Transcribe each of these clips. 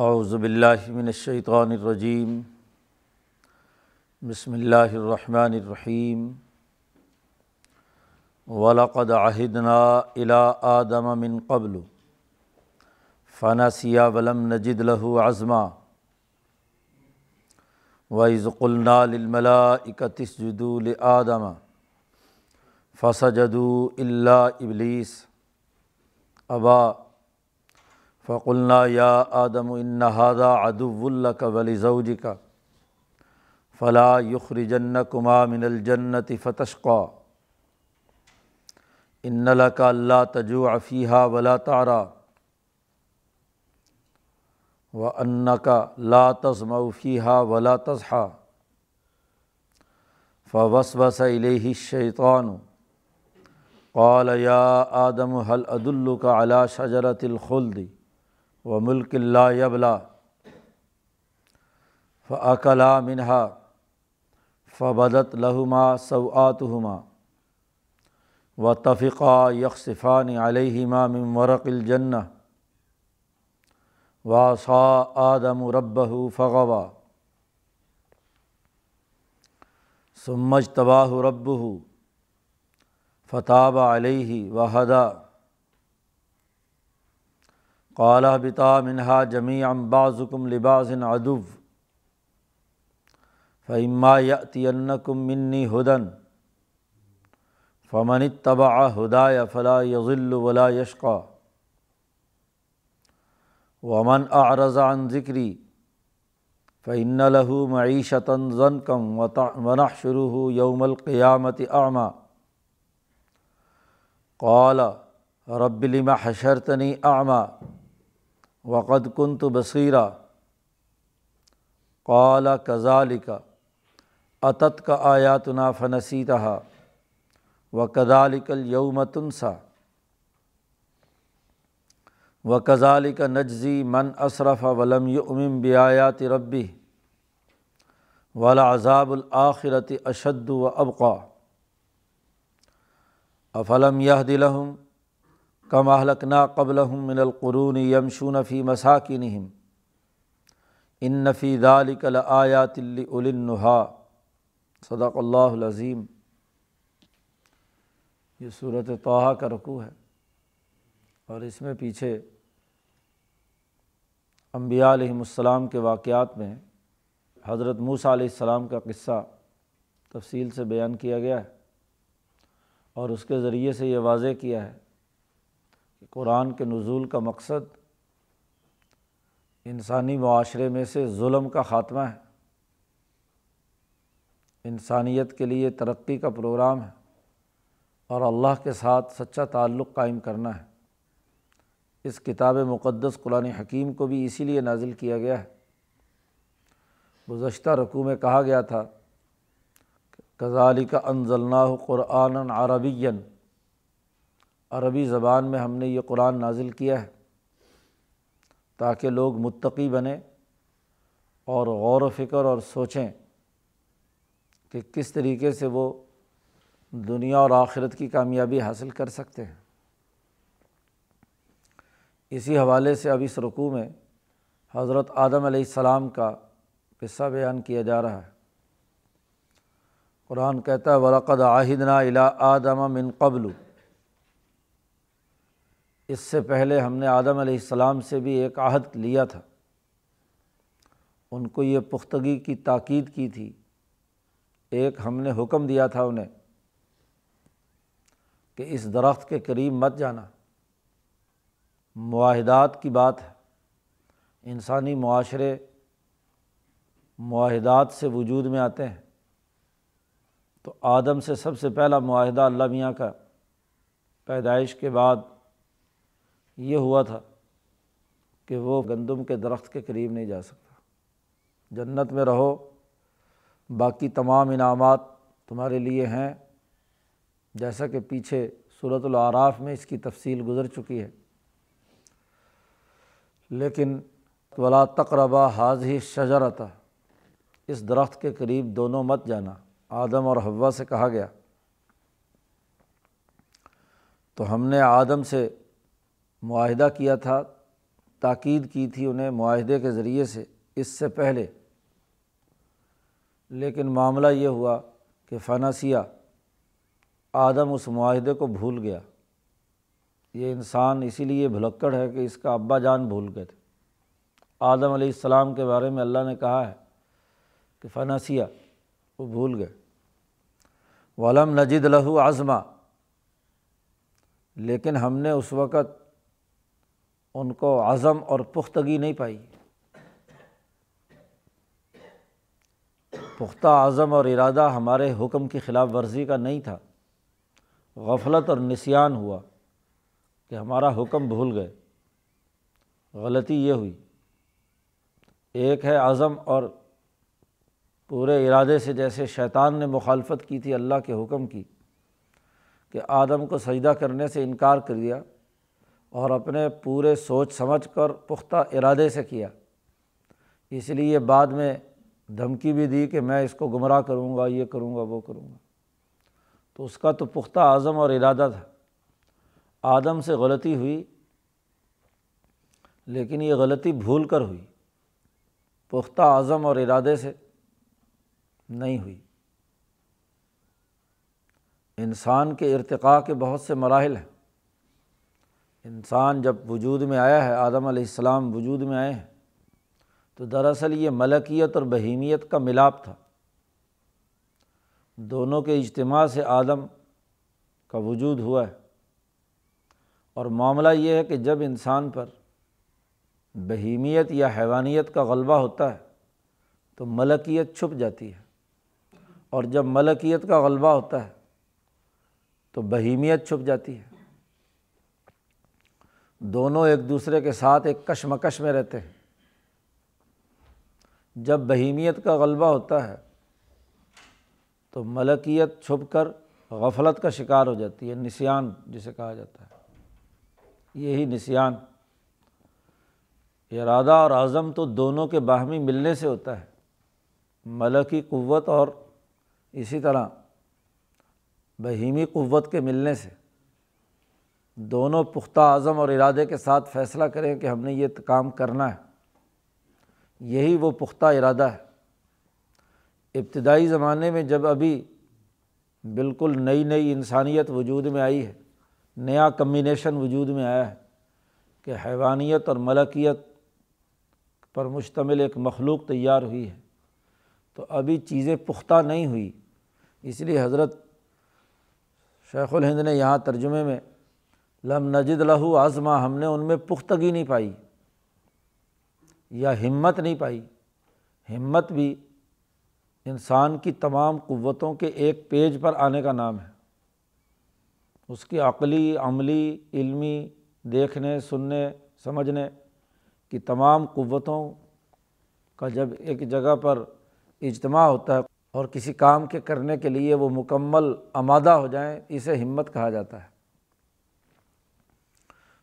اعوذ باللہ من الشیطان الرجیم بسم اللہ الرحمن الرحیم ولاقد عہدنا الا آدم من قبل فنسیا ولم نجد له عزما وَإِذْ قُلْنَا لِلْمَلَائِكَةِ اسْجُدُوا لِآدَمَ فَسَجَدُوا إِلَّا إِبْلِيسَ فق اللہ یا آدم النہذا ادب اللہ کا ولی زوجی کا فلاں یخرجن کما من الجنت فتشقا ان کا اللہ تجو عفیہ ولا تارا و ان کا لا تزم فیحہ ولا تضحا فوس وس علیہ شیطان قال یا آدم حل عدل کا علا شجرت الخلدی و ملک اللہ یبلا فعقلا منہا فبدت لہما سوآتہما و تفقہ یکصفان علیہما من ورق الجنہ واسا آدم رب فغوا سمج تباہ رب فتاب علیہ وحدا قالا بتا منہا جمی امبازکم لباس ادب فعما یتین کم منی ہدن فمن تبا ہدا فلا یغل ولا یشقا ومن اعرض عن ذکری فعن لہو معیشتاً ضن کم ونح شروع یوم القیامت اعما قال رب لما حشرتنی اعما وقد كنت بصیرہ قال کذالک اتت کا آیاتنا فنسیتہا و کذالک اليوم تنسا۔ و کزال کا نجزی من اصرف ولم یمم بیات ربی۔ ولا عذاب الآخرت اشد و ابقا۔ افلم یہ دلہم کم اہلکنا قبل من القرون یمشون فی مساکینہم ان نفی ذالک لآیات النحا صدق اللہ العظیم. یہ صورت توحہ کا رقوع ہے اور اس میں پیچھے امبیا علیہم السلام کے واقعات میں حضرت موسیٰ علیہ السلام کا قصہ تفصیل سے بیان کیا گیا ہے اور اس کے ذریعے سے یہ واضح کیا ہے قرآن کے نزول کا مقصد انسانی معاشرے میں سے ظلم کا خاتمہ ہے۔ انسانیت کے لیے ترقی کا پروگرام ہے اور اللہ کے ساتھ سچا تعلق قائم کرنا ہے۔ اس کتاب مقدس قرآن حکیم کو بھی اسی لیے نازل کیا گیا ہے۔ گزشتہ رقوع میں کہا گیا تھا کزالی کا انضلنا قرآن عربی عربی زبان میں ہم نے یہ قرآن نازل کیا ہے تاکہ لوگ متقی بنیں اور غور و فکر اور سوچیں کہ کس طریقے سے وہ دنیا اور آخرت کی کامیابی حاصل کر سکتے ہیں۔ اسی حوالے سے اب اس رقوع میں حضرت آدم علیہ السلام کا قصہ بیان کیا جا رہا ہے۔ قرآن کہتا ہے ورقد عاہدنا الا آدم من قبل اس سے پہلے ہم نے آدم علیہ السلام سے بھی ایک عہد لیا تھا۔ ان کو یہ پختگی کی تاکید کی تھی۔ ایک ہم نے حکم دیا تھا انہیں کہ اس درخت کے قریب مت جانا۔ معاہدات کی بات ہے۔ انسانی معاشرے معاہدات سے وجود میں آتے ہیں۔ تو آدم سے سب سے پہلا معاہدہ اللہ میاں کا پیدائش کے بعد یہ ہوا تھا کہ وہ گندم کے درخت کے قریب نہیں جا سکتا۔ جنت میں رہو، باقی تمام انعامات تمہارے لیے ہیں۔ جیسا کہ پیچھے صورت العراف میں اس کی تفصیل گزر چکی ہے۔ لیکن ولا تقربہ حاضی شجرتا، اس درخت کے قریب دونوں مت جانا۔ آدم اور ہوا سے کہا گیا، تو ہم نے آدم سے معاہدہ کیا تھا، تاکید کی تھی انہیں معاہدے کے ذریعے سے اس سے پہلے۔ لیکن معاملہ یہ ہوا کہ فناسیہ آدم اس معاہدے کو بھول گیا۔ یہ انسان اسی لیے بھلکڑ ہے کہ اس کا ابا جان بھول گئے تھے۔ آدم علیہ السلام کے بارے میں اللہ نے کہا ہے کہ فناسیہ وہ بھول گئے۔ ولم نجد لہو آزما لیکن ہم نے اس وقت ان کو عزم اور پختگی نہیں پائی۔ پختہ، عزم اور ارادہ ہمارے حکم کی خلاف ورزی کا نہیں تھا۔ غفلت اور نسیان ہوا کہ ہمارا حکم بھول گئے۔ غلطی یہ ہوئی۔ ایک ہے عزم اور پورے ارادے سے جیسے شیطان نے مخالفت کی تھی اللہ کے حکم کی کہ آدم کو سجدہ کرنے سے انکار کر دیا۔ اور اپنے پورے سوچ سمجھ کر پختہ ارادے سے کیا۔ اس لیے بعد میں دھمکی بھی دی کہ میں اس کو گمراہ کروں گا، یہ کروں گا، وہ کروں گا۔ تو اس کا تو پختہ اعظم اور ارادہ تھا۔ آدم سے غلطی ہوئی، لیکن یہ غلطی بھول کر ہوئی۔ پختہ اعظم اور ارادے سے نہیں ہوئی۔ انسان کے ارتقاء کے بہت سے مراحل ہیں۔ انسان جب وجود میں آیا ہے، آدم علیہ السلام وجود میں آئے ہیں، تو دراصل یہ ملکیت اور بہیمیت کا ملاپ تھا۔ دونوں کے اجتماع سے آدم کا وجود ہوا ہے۔ اور معاملہ یہ ہے کہ جب انسان پر بہیمیت یا حیوانیت کا غلبہ ہوتا ہے، تو ملکیت چھپ جاتی ہے۔ اور جب ملکیت کا غلبہ ہوتا ہے، تو بہیمیت چھپ جاتی ہے۔ دونوں ایک دوسرے کے ساتھ ایک کشمکش میں رہتے ہیں۔ جب بہیمیت کا غلبہ ہوتا ہے، تو ملکیت چھپ کر غفلت کا شکار ہو جاتی ہے، نسیان جسے کہا جاتا ہے۔ یہی نسیان، ارادہ اور اعظم تو دونوں کے باہمی ملنے سے ہوتا ہے۔ ملکی قوت اور اسی طرح بہیمی قوت کے ملنے سے۔ دونوں پختہ اعظم اور ارادے کے ساتھ فیصلہ کریں کہ ہم نے یہ کام کرنا ہے۔ یہی وہ پختہ ارادہ ہے۔ ابتدائی زمانے میں جب ابھی بالکل نئی نئی انسانیت وجود میں آئی ہے، نیا کمبینیشن وجود میں آیا ہے کہ حیوانیت اور ملکیت پر مشتمل ایک مخلوق تیار ہوئی ہے، تو ابھی چیزیں پختہ نہیں ہوئی۔ اس لیے حضرت شیخ الہند نے یہاں ترجمے میں لم نجد لہو آزما ہم نے ان میں پختگی نہیں پائی یا ہمت نہیں پائی۔ ہمت بھی انسان کی تمام قوتوں کے ایک پیج پر آنے کا نام ہے۔ اس کی عقلی، عملی، علمی، دیکھنے، سننے، سمجھنے کی تمام قوتوں کا جب ایک جگہ پر اجتماع ہوتا ہے اور کسی کام کے کرنے کے لیے وہ مکمل آمادہ ہو جائیں، اسے ہمت کہا جاتا ہے۔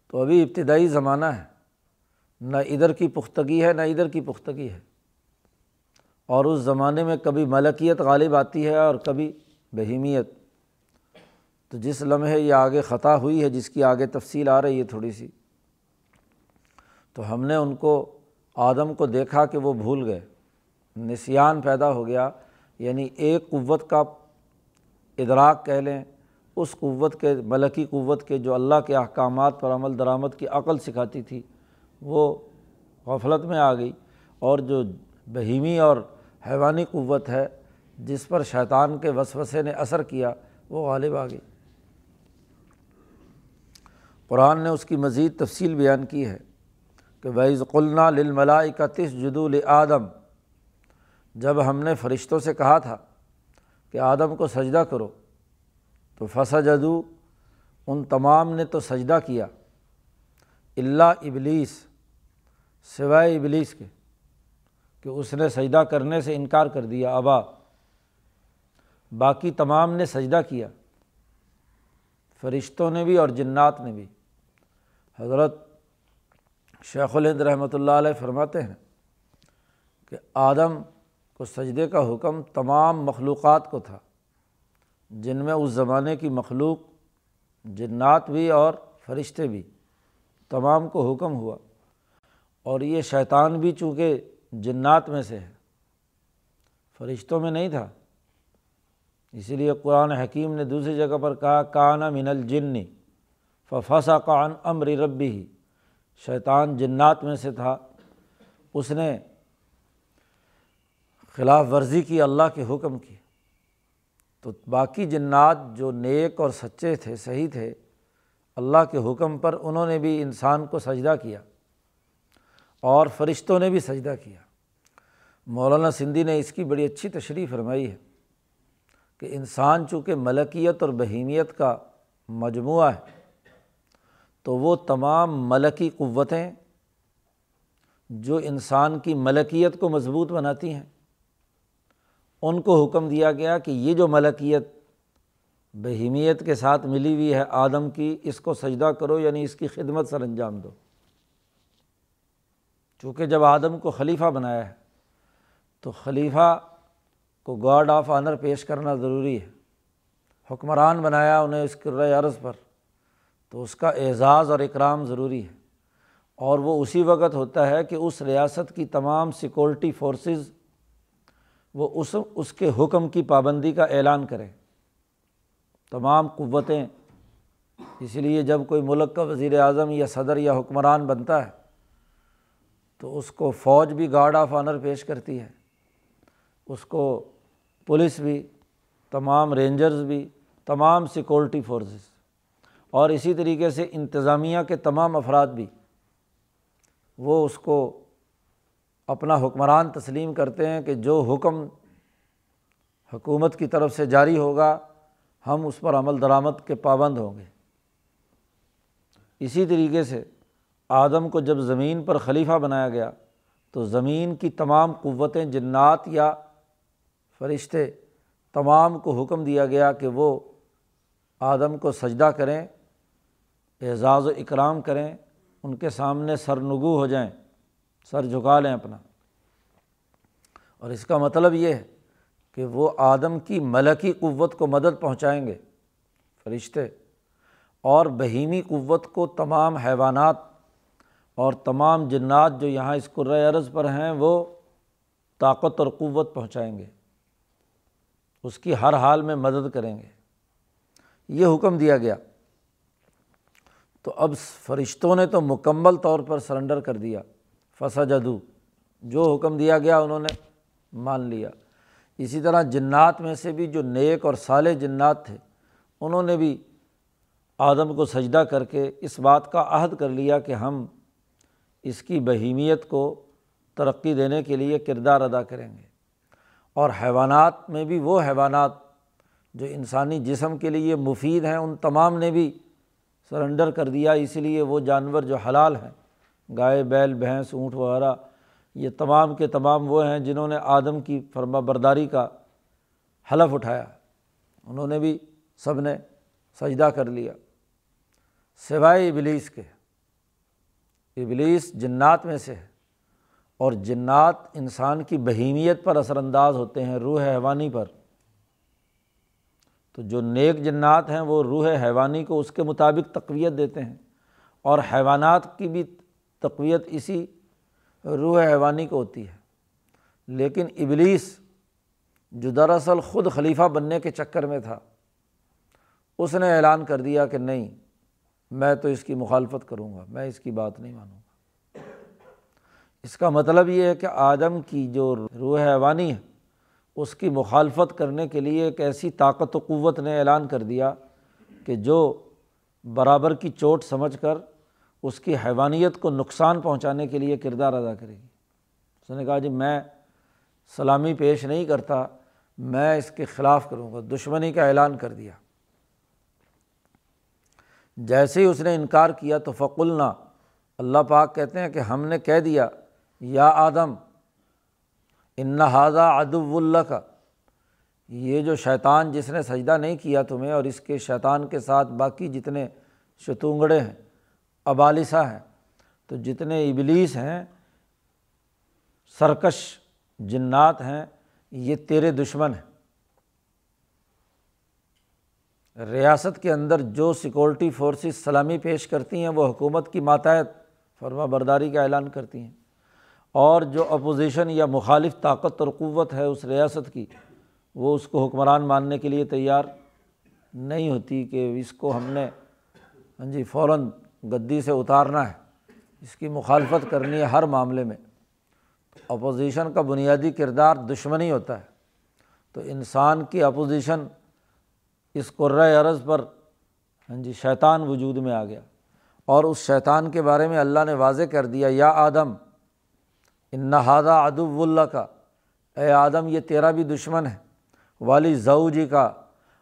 تو ابھی ابتدائی زمانہ ہے۔ نہ ادھر کی پختگی ہے، نہ ادھر کی پختگی ہے۔ اور اس زمانے میں کبھی ملکیت غالب آتی ہے اور کبھی بہیمیت۔ تو جس لمحے یہ آگے خطا ہوئی ہے، جس کی آگے تفصیل آ رہی ہے تھوڑی سی، تو ہم نے ان کو، آدم کو دیکھا کہ وہ بھول گئے۔ نسیان پیدا ہو گیا۔ یعنی ایک قوت کا ادراک کہہ لیں۔ اس قوت کے، ملکی قوت کے جو اللہ کے احکامات پر عمل درآمد کی عقل سکھاتی تھی، وہ غفلت میں آ گئی۔ اور جو بہیمی اور حیوانی قوت ہے، جس پر شیطان کے وسوسے نے اثر کیا، وہ غالب آ گئی۔ قرآن نے اس کی مزید تفصیل بیان کی ہے کہ ویز قلنا للملائی کا تس جدول آدم جب ہم نے فرشتوں سے کہا تھا کہ آدم کو سجدہ کرو تو فسا جدو ان تمام نے تو سجدہ کیا۔ اللہ ابلیس، سوائے ابلیس کے، کہ اس نے سجدہ کرنے سے انکار کر دیا۔ ابا، باقی تمام نے سجدہ کیا۔ فرشتوں نے بھی اور جنات نے بھی۔ حضرت شیخ الہند رحمۃ اللہ علیہ فرماتے ہیں کہ آدم کو سجدے کا حکم تمام مخلوقات کو تھا۔ جن میں اس زمانے کی مخلوق جنات بھی اور فرشتے بھی تمام کو حکم ہوا اور یہ شیطان بھی چونکہ جنات میں سے ہے، فرشتوں میں نہیں تھا۔ اسی لیے قرآن حکیم نے دوسری جگہ پر کہا، کانا من الجنی ففسا کان امر ربی ہی شیطان جنات میں سے تھا۔ اس نے خلاف ورزی کی، اللہ کے حکم کی۔ تو باقی جنات جو نیک اور سچے تھے، صحیح تھے، اللہ کے حکم پر انہوں نے بھی انسان کو سجدہ کیا اور فرشتوں نے بھی سجدہ کیا۔ مولانا سندھی نے اس کی بڑی اچھی تشریح فرمائی ہے کہ انسان چونکہ ملکیت اور بہیمیت کا مجموعہ ہے، تو وہ تمام ملکی قوتیں جو انسان کی ملکیت کو مضبوط بناتی ہیں۔ ان کو حکم دیا گیا کہ یہ جو ملکیت بہیمیت کے ساتھ ملی ہوئی ہے آدم کی، اس کو سجدہ کرو یعنی اس کی خدمت سر انجام دو۔ چونکہ جب آدم کو خلیفہ بنایا ہے، تو خلیفہ کو گارڈ آف آنر پیش کرنا ضروری ہے۔ حکمران بنایا انہیں اس کر عرض پر، تو اس کا اعزاز اور اکرام ضروری ہے۔ اور وہ اسی وقت ہوتا ہے کہ اس ریاست کی تمام سیکورٹی فورسز وہ اس اس کے حکم کی پابندی کا اعلان کرے۔ تمام قوتیں۔ اس لیے جب کوئی ملک کا وزیر اعظم یا صدر یا حکمران بنتا ہے، تو اس کو فوج بھی گارڈ آف آنر پیش کرتی ہے۔ اس کو پولیس بھی، تمام رینجرز بھی، تمام سیکورٹی فورسز۔ اور اسی طریقے سے انتظامیہ کے تمام افراد بھی۔ وہ اس کو اپنا حکمران تسلیم کرتے ہیں کہ جو حکم حکومت کی طرف سے جاری ہوگا، ہم اس پر عمل درآمد کے پابند ہوں گے۔ اسی طریقے سے آدم کو جب زمین پر خلیفہ بنایا گیا، تو زمین کی تمام قوتیں جنات یا فرشتے تمام کو حکم دیا گیا کہ وہ آدم کو سجدہ کریں، اعزاز و اکرام کریں، ان کے سامنے سرنگو ہو جائیں۔ سر جھکا لیں اپنا۔ اور اس کا مطلب یہ ہے کہ وہ آدم کی ملکی قوت کو مدد پہنچائیں گے، فرشتے، اور بہیمی قوت کو تمام حیوانات اور تمام جنات جو یہاں اس عرض پر ہیں، وہ طاقت اور قوت پہنچائیں گے۔ اس کی ہر حال میں مدد کریں گے۔ یہ حکم دیا گیا۔ تو اب فرشتوں نے تو مکمل طور پر سرنڈر کر دیا۔ فسا جدو جو حکم دیا گیا انہوں نے مان لیا۔ اسی طرح جنات میں سے بھی جو نیک اور سالے جنات تھے، انہوں نے بھی آدم کو سجدہ کر کے اس بات کا عہد کر لیا کہ ہم اس کی بہیمیت کو ترقی دینے کے لیے کردار ادا کریں گے۔ اور حیوانات میں بھی وہ حیوانات جو انسانی جسم کے لیے مفید ہیں، ان تمام نے بھی سرنڈر کر دیا۔ اس لیے وہ جانور جو حلال ہیں گائے، بیل، بھینس، اونٹ وغیرہ، یہ تمام کے تمام وہ ہیں جنہوں نے آدم کی فرما برداری کا حلف اٹھایا۔ انہوں نے بھی سب نے سجدہ کر لیا۔ سوائے ابلیس کے۔ ابلیس جنات میں سے ہے۔ اور جنات انسان کی بہیمیت پر اثر انداز ہوتے ہیں روح حیوانی پر۔ تو جو نیک جنات ہیں وہ روح حیوانی کو اس کے مطابق تقویت دیتے ہیں۔ اور حیوانات کی بھی تقویت اسی روح حیوانی کو ہوتی ہے۔ لیکن ابلیس جو دراصل خود خلیفہ بننے کے چکر میں تھا، اس نے اعلان کر دیا کہ نہیں، میں تو اس کی مخالفت کروں گا، میں اس کی بات نہیں مانوں گا۔ اس کا مطلب یہ ہے کہ آدم کی جو روح حیوانی ہے، اس کی مخالفت کرنے کے لیے ایک ایسی طاقت و قوت نے اعلان کر دیا کہ جو برابر کی چوٹ سمجھ کر اس کی حیوانیت کو نقصان پہنچانے کے لیے کردار ادا کرے گی۔ اس نے کہا جی میں سلامی پیش نہیں کرتا، میں اس کے خلاف کروں گا، دشمنی کا اعلان کر دیا۔ جیسے ہی اس نے انکار کیا تو فقلنا، اللہ پاک کہتے ہیں کہ ہم نے کہہ دیا، یا آدم، ان ادب اللہ کا یہ جو شیطان جس نے سجدہ نہیں کیا تمہیں اور اس کے شیطان کے ساتھ باقی جتنے شتونگڑے ہیں ابالسا ہیں۔ تو جتنے ابلیس ہیں، سرکش جنات ہیں، یہ تیرے دشمن ہیں۔ ریاست کے اندر جو سیکورٹی فورسز سلامی پیش کرتی ہیں، وہ حکومت کی ماتحت، فرما برداری کا اعلان کرتی ہیں۔ اور جو اپوزیشن یا مخالف طاقت اور قوت ہے اس ریاست کی، وہ اس کو حکمران ماننے کے لیے تیار نہیں ہوتی کہ اس کو ہم نے ہاں جی فوراً گدی سے اتارنا ہے۔ اس کی مخالفت کرنی ہے ہر معاملے میں۔ اپوزیشن کا بنیادی کردار دشمنی ہوتا ہے۔ تو انسان کی اپوزیشن اس قرۂۂ عرض پر ہاں جی شیطان وجود میں آ گیا۔ اور اس شیطان کے بارے میں اللہ نے واضح کر دیا، یا آدم، ان نہادہ ادب اللہ کا اے آدم، یہ تیرا بھی دشمن ہے۔ والی ضو جی کا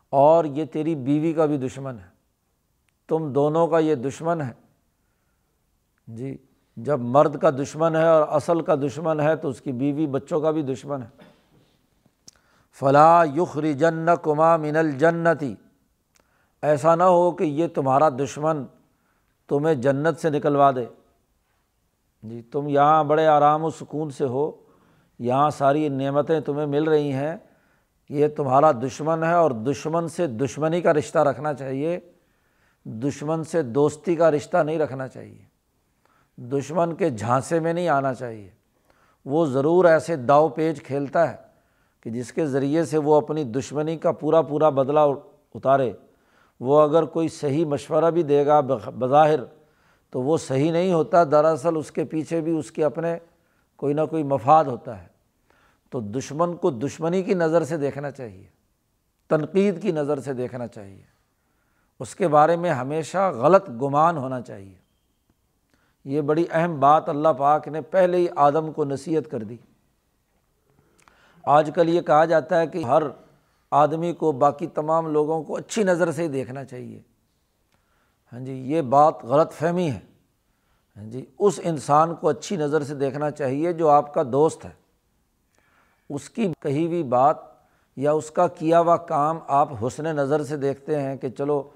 اور یہ تیری بیوی کا بھی دشمن ہے۔ تم دونوں کا یہ دشمن ہے۔ جی جب مرد کا دشمن ہے اور اصل کا دشمن ہے تو اس کی بیوی بچوں کا بھی دشمن ہے۔ فلاں یخری جن کما من الجنتی ایسا نہ ہو کہ یہ تمہارا دشمن تمہیں جنت سے نکلوا دے۔ جی تم یہاں بڑے آرام و سکون سے ہو۔ یہاں ساری نعمتیں تمہیں مل رہی ہیں۔ یہ تمہارا دشمن ہے اور دشمن سے دشمنی کا رشتہ رکھنا چاہیے۔ دشمن سے دوستی کا رشتہ نہیں رکھنا چاہیے۔ دشمن کے جھانسے میں نہیں آنا چاہیے۔ وہ ضرور ایسے داؤ پیج کھیلتا ہے کہ جس کے ذریعے سے وہ اپنی دشمنی کا پورا پورا بدلہ اتارے۔ وہ اگر کوئی صحیح مشورہ بھی دے گا بظاہر تو وہ صحیح نہیں ہوتا، دراصل اس کے پیچھے بھی اس کے اپنے کوئی نہ کوئی مفاد ہوتا ہے۔ تو دشمن کو دشمنی کی نظر سے دیکھنا چاہیے، تنقید کی نظر سے دیکھنا چاہیے۔ اس کے بارے میں ہمیشہ غلط گمان ہونا چاہیے۔ یہ بڑی اہم بات اللہ پاک نے پہلے ہی آدم کو نصیحت کر دی۔ آج کل یہ کہا جاتا ہے کہ ہر آدمی کو باقی تمام لوگوں کو اچھی نظر سے ہی دیکھنا چاہیے۔ ہاں جی یہ بات غلط فہمی ہے۔ ہاں جی اس انسان کو اچھی نظر سے دیکھنا چاہیے جو آپ کا دوست ہے۔ اس کی کہی ہوئی بات یا اس کا کیا ہوا کام آپ حسن نظر سے دیکھتے ہیں کہ چلو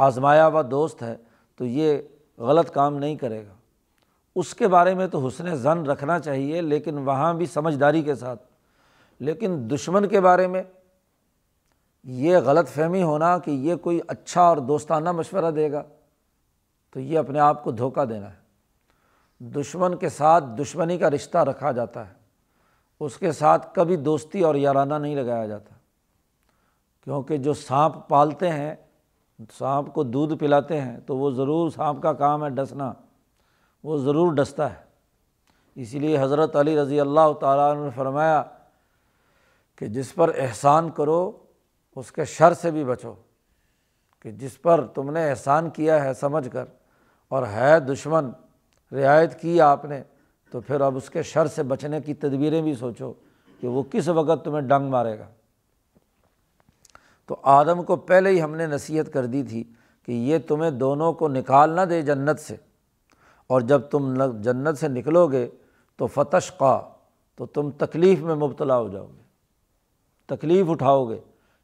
آزمایا ہوا دوست ہے، تو یہ غلط کام نہیں کرے گا۔ اس کے بارے میں تو حسن زن رکھنا چاہیے، لیکن وہاں بھی سمجھداری کے ساتھ۔ لیکن دشمن کے بارے میں یہ غلط فہمی ہونا کہ یہ کوئی اچھا اور دوستانہ مشورہ دے گا، تو یہ اپنے آپ کو دھوکہ دینا ہے۔ دشمن کے ساتھ دشمنی کا رشتہ رکھا جاتا ہے، اس کے ساتھ کبھی دوستی اور یارانہ نہیں لگایا جاتا۔ کیونکہ جو سانپ پالتے ہیں سانپ کو دودھ پلاتے ہیں تو وہ ضرور سانپ کا کام ہے ڈسنا، وہ ضرور ڈستا ہے۔ اسی لیے حضرت علی رضی اللہ تعالیٰ نے فرمایا کہ جس پر احسان کرو، اس کے شر سے بھی بچو۔ کہ جس پر تم نے احسان کیا ہے سمجھ کر اور ہے دشمن، رعایت کی آپ نے، تو پھر اب اس کے شر سے بچنے کی تدبیریں بھی سوچو کہ وہ کس وقت تمہیں ڈنگ مارے گا۔ تو آدم کو پہلے ہی ہم نے نصیحت کر دی تھی کہ یہ تمہیں دونوں کو نکال نہ دے جنت سے۔ اور جب تم جنت سے نکلو گے تو فتش قا تو تم تکلیف میں مبتلا ہو جاؤ گے۔ تکلیف اٹھاؤ گے۔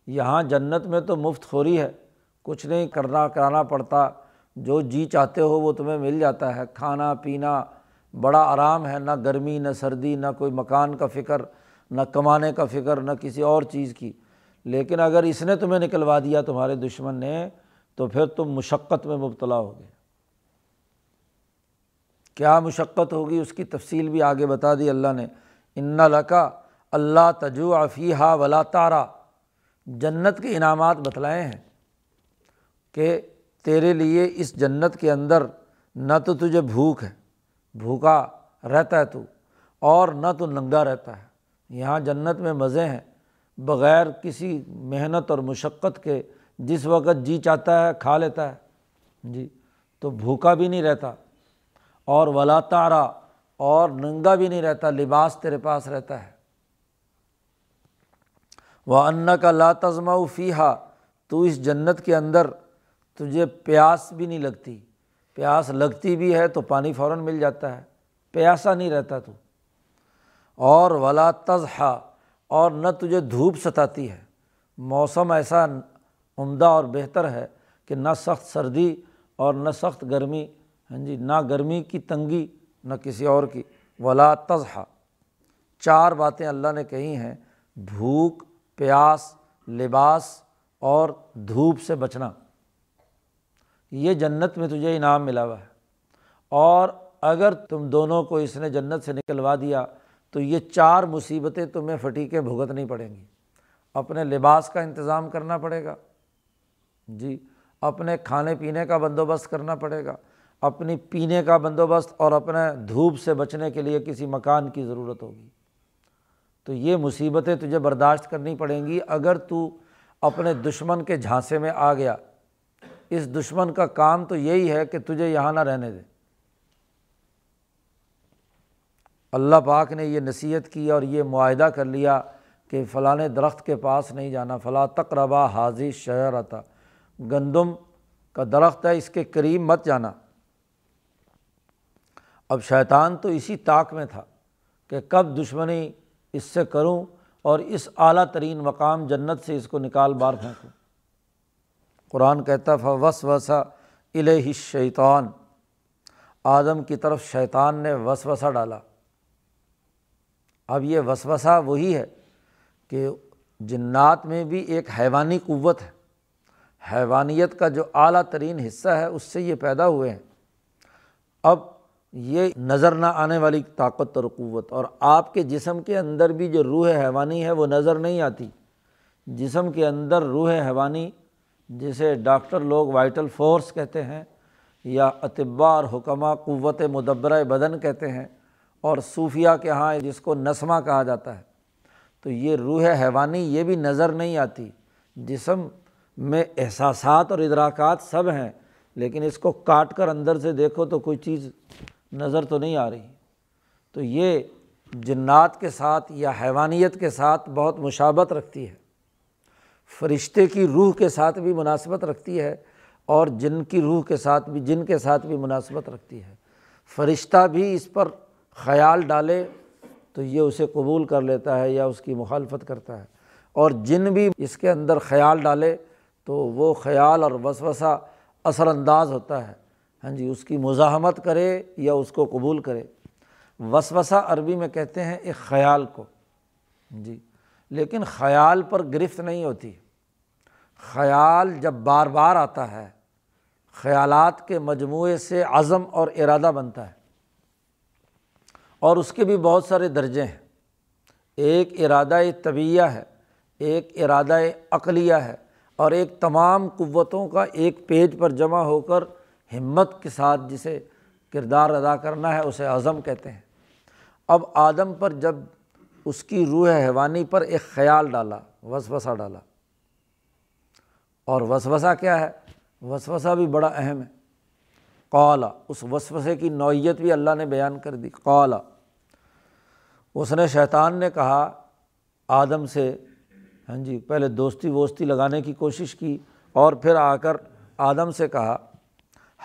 یہاں جنت میں تو مفت خوری ہے، کچھ نہیں کرنا کرانا پڑتا۔ جو جی چاہتے ہو وہ تمہیں مل جاتا ہے۔ کھانا پینا بڑا آرام ہے، نہ گرمی، نہ سردی، نہ کوئی مکان کا فکر، نہ کمانے کا فکر، نہ کسی اور چیز کی۔ لیکن اگر اس نے تمہیں نکلوا دیا تمہارے دشمن نے، تو پھر تم مشقت میں مبتلا ہو گئے کیا مشقت ہوگی؟ اس کی تفصیل بھی آگے بتا دی اللہ نے۔ ان لکا اللہ تجو افیحہ ولا تارا جنت کے انعامات بتلائے ہیں کہ تیرے لیے اس جنت کے اندر نہ تو تجھے بھوک ہے، بھوکا رہتا ہے تو، اور نہ تو ننگا رہتا ہے۔ یہاں جنت میں مزے ہیں۔ بغیر کسی محنت اور مشقت کے جس وقت جی چاہتا ہے کھا لیتا ہے۔ جی تو بھوکا بھی نہیں رہتا اور ولا تارا اور ننگا بھی نہیں رہتا، لباس تیرے پاس رہتا ہے۔ وہ ان کا لاتزمہ فیحا تو اس جنت کے اندر تجھے پیاس بھی نہیں لگتی۔ پیاس لگتی بھی ہے تو پانی فوراً مل جاتا ہے، پیاسا نہیں رہتا تو۔ اور ولا تزحا اور نہ تجھے دھوپ ستاتی ہے۔ موسم ایسا عمدہ اور بہتر ہے کہ نہ سخت سردی اور نہ سخت گرمی۔ ہاں جی نہ گرمی کی تنگی، نہ کسی اور کی۔ ولا تزحا چار باتیں اللہ نے کہی ہیں، بھوک، پیاس، لباس اور دھوپ سے بچنا۔ یہ جنت میں تجھے انعام ملا ہوا ہے۔ اور اگر تم دونوں کو اس نے جنت سے نکلوا دیا تو یہ چار مصیبتیں تمہیں پھٹیکیں بھگتنی پڑیں گی۔ اپنے لباس کا انتظام کرنا پڑے گا۔ جی اپنے کھانے پینے کا بندوبست کرنا پڑے گا۔ اپنی پینے کا بندوبست اور اپنے دھوپ سے بچنے کے لیے کسی مکان کی ضرورت ہوگی۔ تو یہ مصیبتیں تجھے برداشت کرنی پڑیں گی۔ اگر تو اپنے دشمن کے جھانسے میں آ گیا، اس دشمن کا کام تو یہی ہے کہ تجھے یہاں نہ رہنے دے۔ اللہ پاک نے یہ نصیحت کی اور یہ معاہدہ کر لیا کہ فلاں درخت کے پاس نہیں جانا، فلاں تقربا حاضی شہر آتا۔ گندم کا درخت ہے، اس کے قریب مت جانا۔ اب شیطان تو اسی طاق میں تھا کہ کب دشمنی اس سے کروں اور اس اعلیٰ ترین مقام جنت سے اس کو نکال بار پھینکوں۔ قرآن کہتا وس وسا الہ شیطان آدم کی طرف شیطان نے وس وسا ڈالا۔ اب یہ وسوسہ وہی ہے کہ جنات میں بھی ایک حیوانی قوت ہے۔ حیوانیت کا جو اعلیٰ ترین حصہ ہے، اس سے یہ پیدا ہوئے ہیں۔ اب یہ نظر نہ آنے والی طاقت اور قوت، اور آپ کے جسم کے اندر بھی جو روح حیوانی ہے، وہ نظر نہیں آتی۔ جسم کے اندر روح حیوانی، جسے ڈاکٹر لوگ وائٹل فورس کہتے ہیں، یا اطباء اور حکمہ قوت مدبرۂ بدن کہتے ہیں اور صوفیہ کے یہاں جس کو نسمہ کہا جاتا ہے، تو یہ روح حیوانی یہ بھی نظر نہیں آتی۔ جسم میں احساسات اور ادراکات سب ہیں، لیکن اس کو کاٹ کر اندر سے دیکھو تو کوئی چیز نظر تو نہیں آ رہی۔ تو یہ جنات کے ساتھ یا حیوانیت کے ساتھ بہت مشابت رکھتی ہے۔ فرشتے کی روح کے ساتھ بھی مناسبت رکھتی ہے اور جن کی روح کے ساتھ بھی، جن کے ساتھ بھی مناسبت رکھتی ہے۔ فرشتہ بھی اس پر خیال ڈالے تو یہ اسے قبول کر لیتا ہے یا اس کی مخالفت کرتا ہے۔ اور جن بھی اس کے اندر خیال ڈالے تو وہ خیال اور وسوسہ اثر انداز ہوتا ہے۔ ہاں جی اس کی مزاحمت کرے یا اس کو قبول کرے۔ وسوسہ عربی میں کہتے ہیں ایک خیال کو۔ جی لیکن خیال پر گرفت نہیں ہوتی۔ خیال جب بار بار آتا ہے، خیالات کے مجموعے سے عزم اور ارادہ بنتا ہے۔ اور اس کے بھی بہت سارے درجے ہیں۔ ایک ارادہ طبیعہ ہے، ایک ارادہ عقلیہ ہے، اور ایک تمام قوتوں کا ایک پیج پر جمع ہو کر ہمت کے ساتھ جسے کردار ادا کرنا ہے، اسے عزم کہتے ہیں۔ اب آدم پر جب اس کی روح حیوانی پر ایک خیال ڈالا، وسوسہ ڈالا۔ اور وسوسہ کیا ہے؟ وسوسہ بھی بڑا اہم ہے۔ قالا، اس وسوسے کی نوعیت بھی اللہ نے بیان کر دی۔ قالا اس نے شیطان نے کہا، آدم سے ہاں جی پہلے دوستی ووستی لگانے کی کوشش کی اور پھر آ کر آدم سے کہا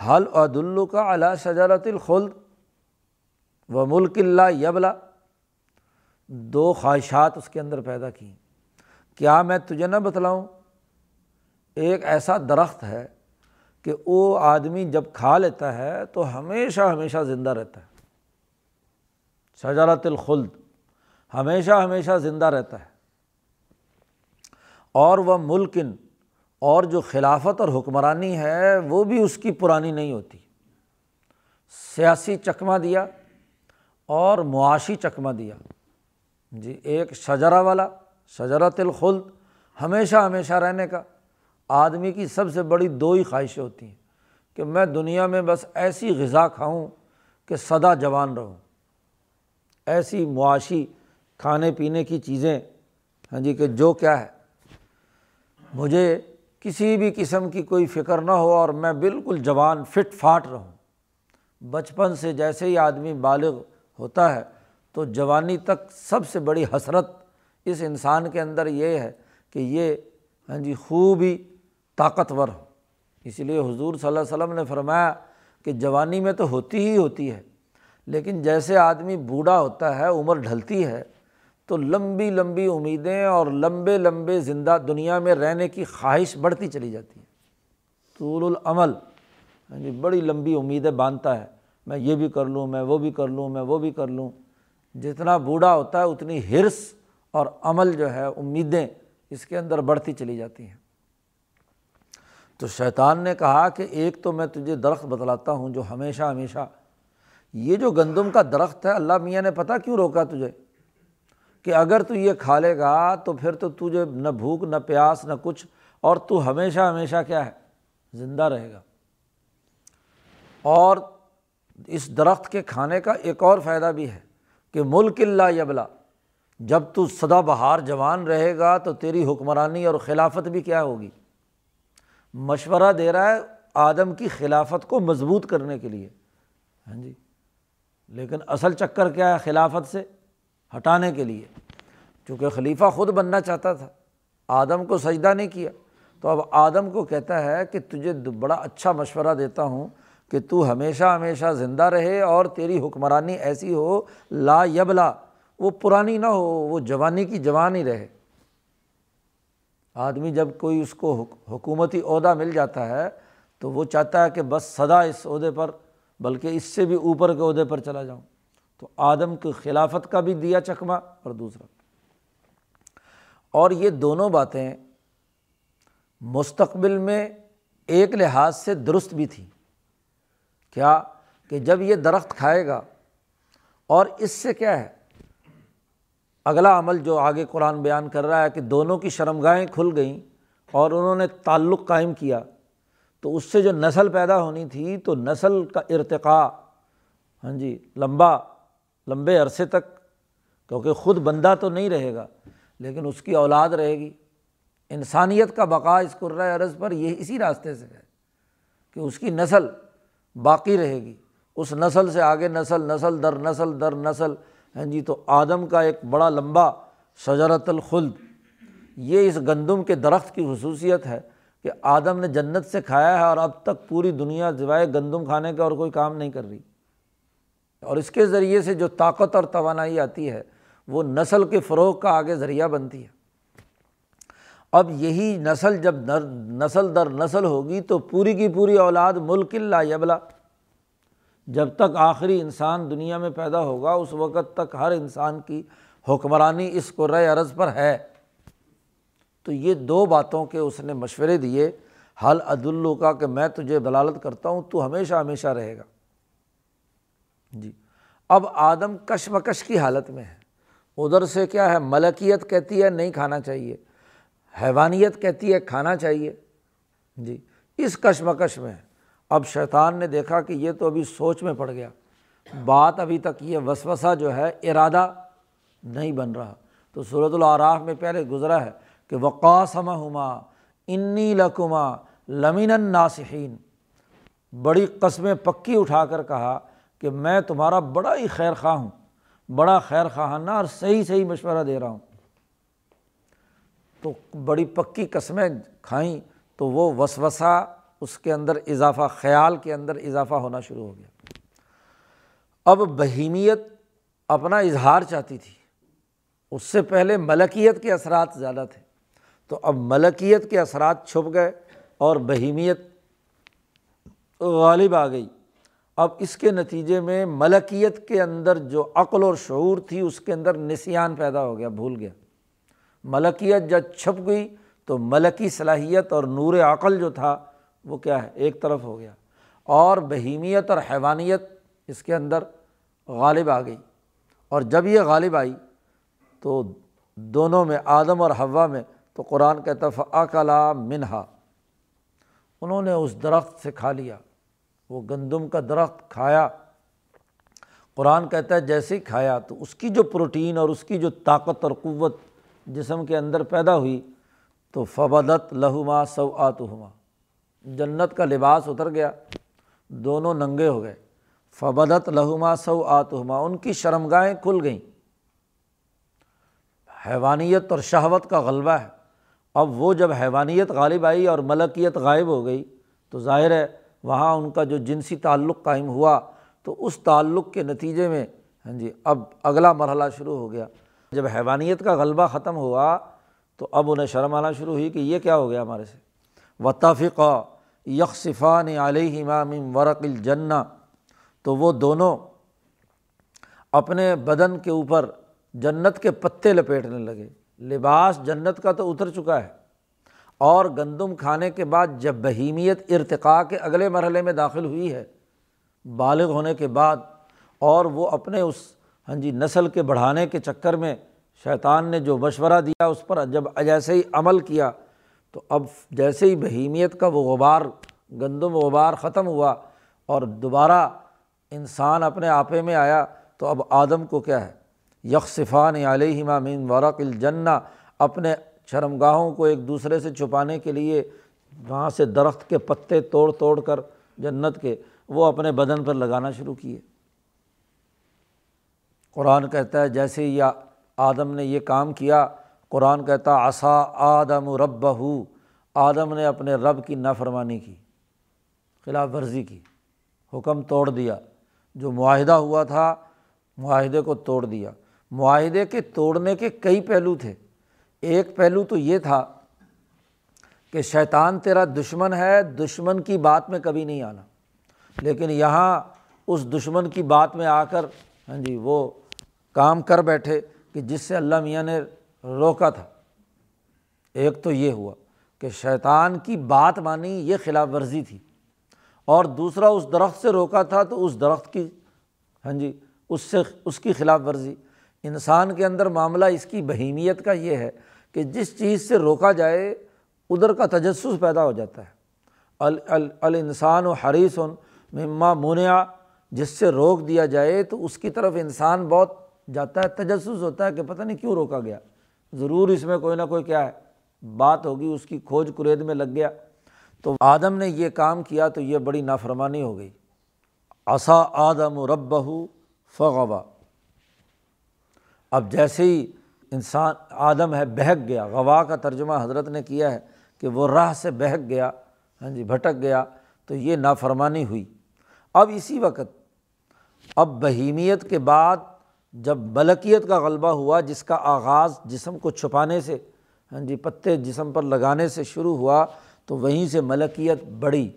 حل عدالو کا علا شجرت الخلد و ملک اللہ یبلا۔ دو خواہشات اس کے اندر پیدا کی۔ کیا میں تجھے نہ بتلاؤں؟ ایک ایسا درخت ہے کہ وہ آدمی جب کھا لیتا ہے تو ہمیشہ ہمیشہ زندہ رہتا ہے۔ شجرت الخلد۔ ہمیشہ ہمیشہ زندہ رہتا ہے۔ اور وہ ملکن، اور جو خلافت اور حکمرانی ہے، وہ بھی اس کی پرانی نہیں ہوتی۔ سیاسی چکمہ دیا اور معاشی چکمہ دیا۔ جی ایک شجرا والا، شجرت الخلد، ہمیشہ ہمیشہ رہنے کا۔ آدمی کی سب سے بڑی دو ہی خواہشیں ہوتی ہیں کہ میں دنیا میں بس ایسی غذا کھاؤں کہ سدا جوان رہوں۔ ایسی معاشی کھانے پینے کی چیزیں ہاں جی کہ جو کیا ہے۔ مجھے کسی بھی قسم کی کوئی فکر نہ ہو اور میں بالکل جوان، فٹ، فاٹ رہوں۔ بچپن سے جیسے ہی آدمی بالغ ہوتا ہے، تو جوانی تک سب سے بڑی حسرت اس انسان کے اندر یہ ہے کہ یہ ہاں جی خوب ہی طاقتور ہو اس لیے حضور صلی اللہ علیہ وسلم نے فرمایا کہ جوانی میں تو ہوتی ہی ہوتی ہے، لیکن جیسے آدمی بوڑھا ہوتا ہے، عمر ڈھلتی ہے تو لمبی لمبی امیدیں اور لمبے لمبے زندہ دنیا میں رہنے کی خواہش بڑھتی چلی جاتی ہے طول العمل یعنی بڑی لمبی امیدیں باندھتا ہے۔ میں یہ بھی کر لوں، میں وہ بھی کر لوں، میں وہ بھی کر لوں۔ جتنا بوڑھا ہوتا ہے، اتنی حرص اور عمل جو ہے، امیدیں اس کے اندر بڑھتی چلی جاتی ہیں۔ تو شیطان نے کہا کہ ایک تو میں تجھے درخت بتلاتا ہوں جو ہمیشہ ہمیشہ، یہ جو گندم کا درخت ہے، اللہ میاں نے پتہ کیوں روکا تجھے؟ کہ اگر تو یہ کھا لے گا تو پھر تو تجھے نہ بھوک، نہ پیاس، نہ کچھ، اور تو ہمیشہ ہمیشہ کیا ہے؟ زندہ رہے گا۔ اور اس درخت کے کھانے کا ایک اور فائدہ بھی ہے کہ ملک اللہ یبلا، جب تو سدا بہار جوان رہے گا تو تیری حکمرانی اور خلافت بھی کیا ہوگی؟ مشورہ دے رہا ہے آدم کی خلافت کو مضبوط کرنے کے لیے۔ ہاں جی لیکن اصل چکر کیا ہے خلافت سے؟ ہٹانے کے لیے۔ چونکہ خلیفہ خود بننا چاہتا تھا، آدم کو سجدہ نہیں کیا۔ تو اب آدم کو کہتا ہے کہ تجھے بڑا اچھا مشورہ دیتا ہوں کہ تو ہمیشہ ہمیشہ زندہ رہے اور تیری حکمرانی ایسی ہو، لا یبلا، وہ پرانی نہ ہو، وہ جوانی کی جوان ہی رہے۔ آدمی جب کوئی اس کو حکومتی عہدہ مل جاتا ہے تو وہ چاہتا ہے کہ بس سدا اس عہدے پر، بلکہ اس سے بھی اوپر کے عہدے پر چلا جاؤں۔ تو آدم کی خلافت کا بھی دیا چکمہ اور دوسرا۔ اور یہ دونوں باتیں مستقبل میں ایک لحاظ سے درست بھی تھیں۔ کیا کہ جب یہ درخت کھائے گا اور اس سے کیا ہے؟ اگلا عمل جو آگے قرآن بیان کر رہا ہے کہ دونوں کی شرمگاہیں کھل گئیں اور انہوں نے تعلق قائم کیا، تو اس سے جو نسل پیدا ہونی تھی تو نسل کا ارتقاء ہاں جی لمبا لمبے عرصے تک، کیونکہ خود بندہ تو نہیں رہے گا، لیکن اس کی اولاد رہے گی۔ انسانیت کا بقا اس قرۂۂ عرض پر یہ اسی راستے سے ہے کہ اس کی نسل باقی رہے گی۔ اس نسل سے آگے نسل نسل در نسل در نسل۔ ہیں جی تو آدم کا ایک بڑا لمبا شجرت الخلد۔ یہ اس گندم کے درخت کی خصوصیت ہے کہ آدم نے جنت سے کھایا ہے اور اب تک پوری دنیا سوائے گندم کھانے کا اور کوئی کام نہیں کر رہی۔ اور اس کے ذریعے سے جو طاقت اور توانائی آتی ہے، وہ نسل کے فروغ کا آگے ذریعہ بنتی ہے۔ اب یہی نسل جب نسل در نسل ہوگی تو پوری کی پوری اولاد ملک اللہ یبلا۔ جب تک آخری انسان دنیا میں پیدا ہوگا، اس وقت تک ہر انسان کی حکمرانی اس کو رے عرض پر ہے۔ تو یہ دو باتوں کے اس نے مشورے دیے۔ حل عدالو کا کہ میں تجھے دلالت کرتا ہوں، تو ہمیشہ ہمیشہ رہے گا۔ جی۔ اب آدم کشمکش کی حالت میں ہے۔ ادھر سے کیا ہے؟ ملکیت کہتی ہے نہیں کھانا چاہیے۔ حیوانیت کہتی ہے کھانا چاہیے۔ جی اس کشمکش میں۔ اب شیطان نے دیکھا کہ یہ تو ابھی سوچ میں پڑ گیا۔ بات ابھی تک یہ وسوسہ جو ہے، ارادہ نہیں بن رہا۔ تو صورت العراف میں پہلے گزرا ہے کہ وقاسم ہما انی لکما لمین ناسحین بڑی قسمیں پکی اٹھا کر کہا کہ میں تمہارا بڑا ہی خیر خواہ ہوں، بڑا خیر خواہانہ اور صحیح صحیح مشورہ دے رہا ہوں۔ تو بڑی پکی قسمیں کھائیں تو وہ وسوسہ اس کے اندر اضافہ، خیال کے اندر اضافہ ہونا شروع ہو گیا۔ اب بہیمیت اپنا اظہار چاہتی تھی۔ اس سے پہلے ملکیت کے اثرات زیادہ تھے۔ تو اب ملکیت کے اثرات چھپ گئے اور بہیمیت غالب آ گئی۔ اب اس کے نتیجے میں ملکیت کے اندر جو عقل اور شعور تھی، اس کے اندر نسیان پیدا ہو گیا، بھول گیا۔ ملکیت جب چھپ گئی تو ملکی صلاحیت اور نور عقل جو تھا، وہ کیا ہے، ایک طرف ہو گیا۔ اور بہیمیت اور حیوانیت اس کے اندر غالب آ گئی۔ اور جب یہ غالب آئی تو دونوں میں، آدم اور ہوا میں، تو قرآن کا کلا منہا انہوں نے اس درخت سے کھا لیا۔ وہ گندم کا درخت کھایا۔ قرآن کہتا ہے جیسے ہی کھایا تو اس کی جو پروٹین اور اس کی جو طاقت اور قوت جسم کے اندر پیدا ہوئی تو فبدت لہما سو آتما جنت کا لباس اتر گیا، دونوں ننگے ہو گئے۔ فبدت لہما سو آتما ان کی شرمگاہیں کھل گئیں۔ حیوانیت اور شہوت کا غلبہ ہے۔ اب وہ جب حیوانیت غالب آئی اور ملکیت غائب ہو گئی تو ظاہر ہے وہاں ان کا جو جنسی تعلق قائم ہوا تو اس تعلق کے نتیجے میں ہاں جی اب اگلا مرحلہ شروع ہو گیا۔ جب حیوانیت کا غلبہ ختم ہوا تو اب انہیں شرم آنا شروع ہوئی کہ یہ کیا ہو گیا ہمارے سے۔ وطافقہ یکصفان علیہ امام ورق الجنا تو وہ دونوں اپنے بدن کے اوپر جنت کے پتے لپیٹنے لگے۔ لباس جنت کا تو اتر چکا ہے۔ اور گندم کھانے کے بعد جب بہیمیت ارتقاء کے اگلے مرحلے میں داخل ہوئی ہے، بالغ ہونے کے بعد، اور وہ اپنے اس ہاں جی نسل کے بڑھانے کے چکر میں شیطان نے جو مشورہ دیا اس پر جب جیسے ہی عمل کیا، تو اب جیسے ہی بہیمیت کا وہ غبار، گندم غبار ختم ہوا اور دوبارہ انسان اپنے آپے میں آیا، تو اب آدم کو کیا ہے؟ یکصفان علیہ مامین ورق الجنا اپنے شرمگاہوں کو ایک دوسرے سے چھپانے کے لیے وہاں سے درخت کے پتے توڑ توڑ کر جنت کے وہ اپنے بدن پر لگانا شروع کیے۔ قرآن کہتا ہے جیسے ہی آدم نے یہ کام کیا، قرآن کہتا آسا آدم رب ہو آدم نے اپنے رب کی نافرمانی کی، خلاف ورزی کی، حکم توڑ دیا۔ جو معاہدہ ہوا تھا، معاہدے کو توڑ دیا۔ معاہدے کے توڑنے کے کئی پہلو تھے۔ ایک پہلو تو یہ تھا کہ شیطان تیرا دشمن ہے، دشمن کی بات میں کبھی نہیں آنا۔ لیکن یہاں اس دشمن کی بات میں آ کر ہاں جی وہ کام کر بیٹھے کہ جس سے اللہ میاں نے روکا تھا۔ ایک تو یہ ہوا کہ شیطان کی بات مانی یہ خلاف ورزی تھی، اور دوسرا اس درخت سے روکا تھا تو اس درخت کی ہاں جی اس سے، اس کی خلاف ورزی۔ انسان کے اندر معاملہ اس کی بہیمیت کا یہ ہے کہ جس چیز سے روکا جائے، ادھر کا تجسس پیدا ہو جاتا ہے۔ ال انسان و حریث مما منیا جس سے روک دیا جائے تو اس کی طرف انسان بہت جاتا ہے، تجسس ہوتا ہے کہ پتہ نہیں کیوں روکا گیا۔ ضرور اس میں کوئی نہ کوئی کیا ہے، بات ہوگی، اس کی کھوج کرید میں لگ گیا۔ تو آدم نے یہ کام کیا تو یہ بڑی نافرمانی ہو گئی۔ آسا آدم و رب فغوا۔ اب جیسے ہی انسان آدم ہے، بہک گیا۔ غوا کا ترجمہ حضرت نے کیا ہے کہ وہ راہ سے بہک گیا ہاں جی بھٹک گیا، تو یہ نافرمانی ہوئی۔ اب اسی وقت، اب بہیمیت کے بعد جب ملکیت کا غلبہ ہوا، جس کا آغاز جسم کو چھپانے سے ہاں جی پتے جسم پر لگانے سے شروع ہوا، تو وہیں سے ملکیت بڑھی۔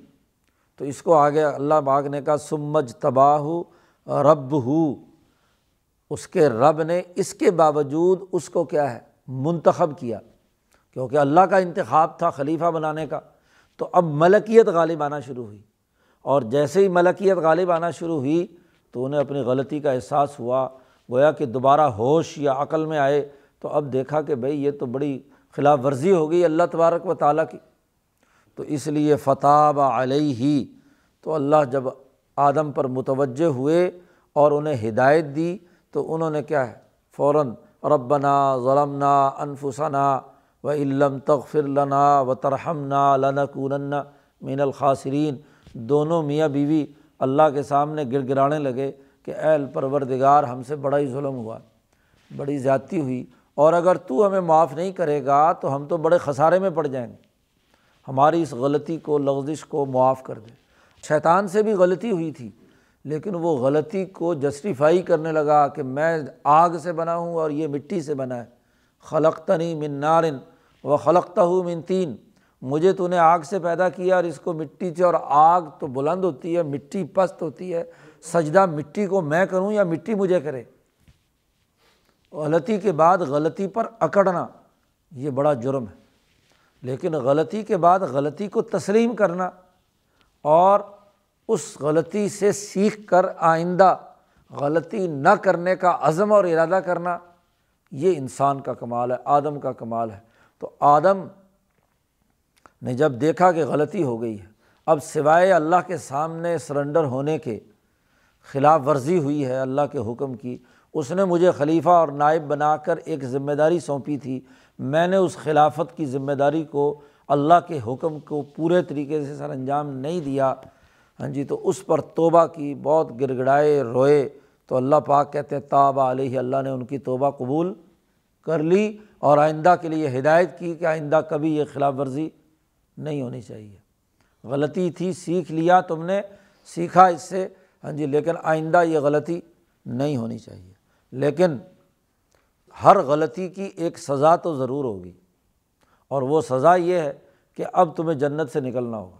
تو اس کو آگے اللہ باغ نے کہا سمجھ تباہ رب ہو اس کے رب نے اس کے باوجود اس کو کیا ہے؟ منتخب کیا۔ کیونکہ اللہ کا انتخاب تھا خلیفہ بنانے کا۔ تو اب ملکیت غالب آنا شروع ہوئی۔ اور جیسے ہی ملکیت غالب آنا شروع ہوئی، تو انہیں اپنی غلطی کا احساس ہوا۔ گویا کہ دوبارہ ہوش یا عقل میں آئے، تو اب دیکھا کہ بھائی یہ تو بڑی خلاف ورزی ہو گئی اللہ تبارک و تعالیٰ کی۔ تو اس لیے فتح علیہ۔ ہی تو اللہ جب آدم پر متوجہ ہوئے اور انہیں ہدایت دی تو انہوں نے کیا ہے؟ فوراً ربنا ظلمنا انفسنا و علم تغفر لنا و ترہمنا لنکونن مین الخاصرین دونوں میاں بیوی اللہ کے سامنے گر گرانے لگے کہ اے پروردگار، ہم سے بڑا ہی ظلم ہوا، بڑی زیادتی ہوئی، اور اگر تو ہمیں معاف نہیں کرے گا تو ہم تو بڑے خسارے میں پڑ جائیں گے۔ ہماری اس غلطی کو، لغزش کو معاف کر دے۔ شیطان سے بھی غلطی ہوئی تھی۔ لیکن وہ غلطی کو جسٹیفائی کرنے لگا کہ میں آگ سے بنا ہوں اور یہ مٹی سے بنا ہے۔ خلقتنی من نارن و خلقتہ ہوں من تین۔ مجھے تو نے آگ سے پیدا کیا اور اس کو مٹی سے، اور آگ تو بلند ہوتی ہے، مٹی پست ہوتی ہے۔ سجدہ مٹی کو میں کروں یا مٹی مجھے کرے؟ غلطی کے بعد غلطی پر اکڑنا، یہ بڑا جرم ہے۔ لیکن غلطی کے بعد غلطی کو تسلیم کرنا اور اس غلطی سے سیکھ کر آئندہ غلطی نہ کرنے کا عزم اور ارادہ کرنا یہ انسان کا کمال ہے، آدم کا کمال ہے۔ تو آدم نے جب دیکھا کہ غلطی ہو گئی ہے، اب سوائے اللہ کے سامنے سرنڈر ہونے کے خلاف ورزی ہوئی ہے اللہ کے حکم کی، اس نے مجھے خلیفہ اور نائب بنا کر ایک ذمہ داری سونپی تھی۔ میں نے اس خلافت کی ذمہ داری کو اللہ کے حکم کو پورے طریقے سے سر انجام نہیں دیا۔ ہاں جی تو اس پر توبہ کی بہت گڑ گڑائے روئے۔ تو اللہ پاک کہتے ہیں، تاب علیہ، اللہ نے ان کی توبہ قبول کر لی اور آئندہ کے لیے ہدایت کی کہ آئندہ کبھی یہ خلاف ورزی نہیں ہونی چاہیے۔ غلطی تھی، سیکھ لیا تم نے، سیکھا اس سے۔ ہاں جی لیکن آئندہ یہ غلطی نہیں ہونی چاہیے۔ لیکن ہر غلطی کی ایک سزا تو ضرور ہوگی۔ اور وہ سزا یہ ہے کہ اب تمہیں جنت سے نکلنا ہوگا۔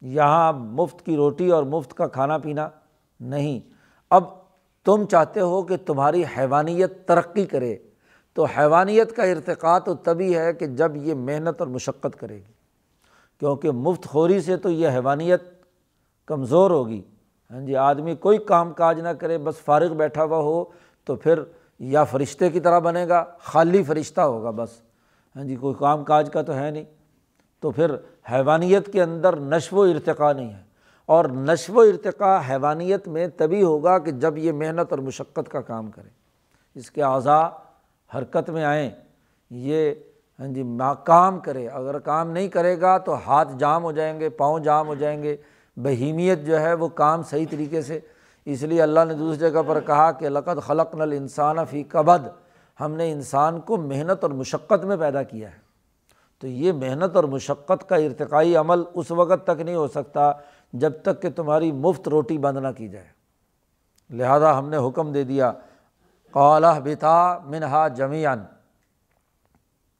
یہاں مفت کی روٹی اور مفت کا کھانا پینا نہیں۔ اب تم چاہتے ہو کہ تمہاری حیوانیت ترقی کرے، تو حیوانیت کا ارتقا تو تبھی ہے کہ جب یہ محنت اور مشقت کرے گی۔ کیونکہ مفت خوری سے تو یہ حیوانیت کمزور ہوگی۔ ہاں جی آدمی کوئی کام کاج نہ کرے، بس فارغ بیٹھا ہوا ہو تو پھر یا فرشتے کی طرح بنے گا، خالی فرشتہ ہوگا بس۔ ہاں جی کوئی کام کاج کا تو ہے نہیں۔ تو پھر حیوانیت کے اندر نشو و ارتقاء نہیں ہے۔ اور نشو و ارتقاء حیوانیت میں تبھی ہوگا کہ جب یہ محنت اور مشقت کا کام کرے۔ اس کے اعضاء حرکت میں آئیں۔ یہ ہاں جی کام کرے۔ اگر کام نہیں کرے گا تو ہاتھ جام ہو جائیں گے، پاؤں جام ہو جائیں گے۔ بہیمیت جو ہے وہ کام صحیح طریقے سے۔ اس لیے اللہ نے دوسری جگہ پر کہا کہ لقت خلق نل انسان فی کبد ہم نے انسان کو محنت اور مشقت میں پیدا کیا ہے۔ تو یہ محنت اور مشقت کا ارتقائی عمل اس وقت تک نہیں ہو سکتا جب تک کہ تمہاری مفت روٹی بند نہ کی جائے۔ لہٰذا ہم نے حکم دے دیا قالہ بتا منہا جمیان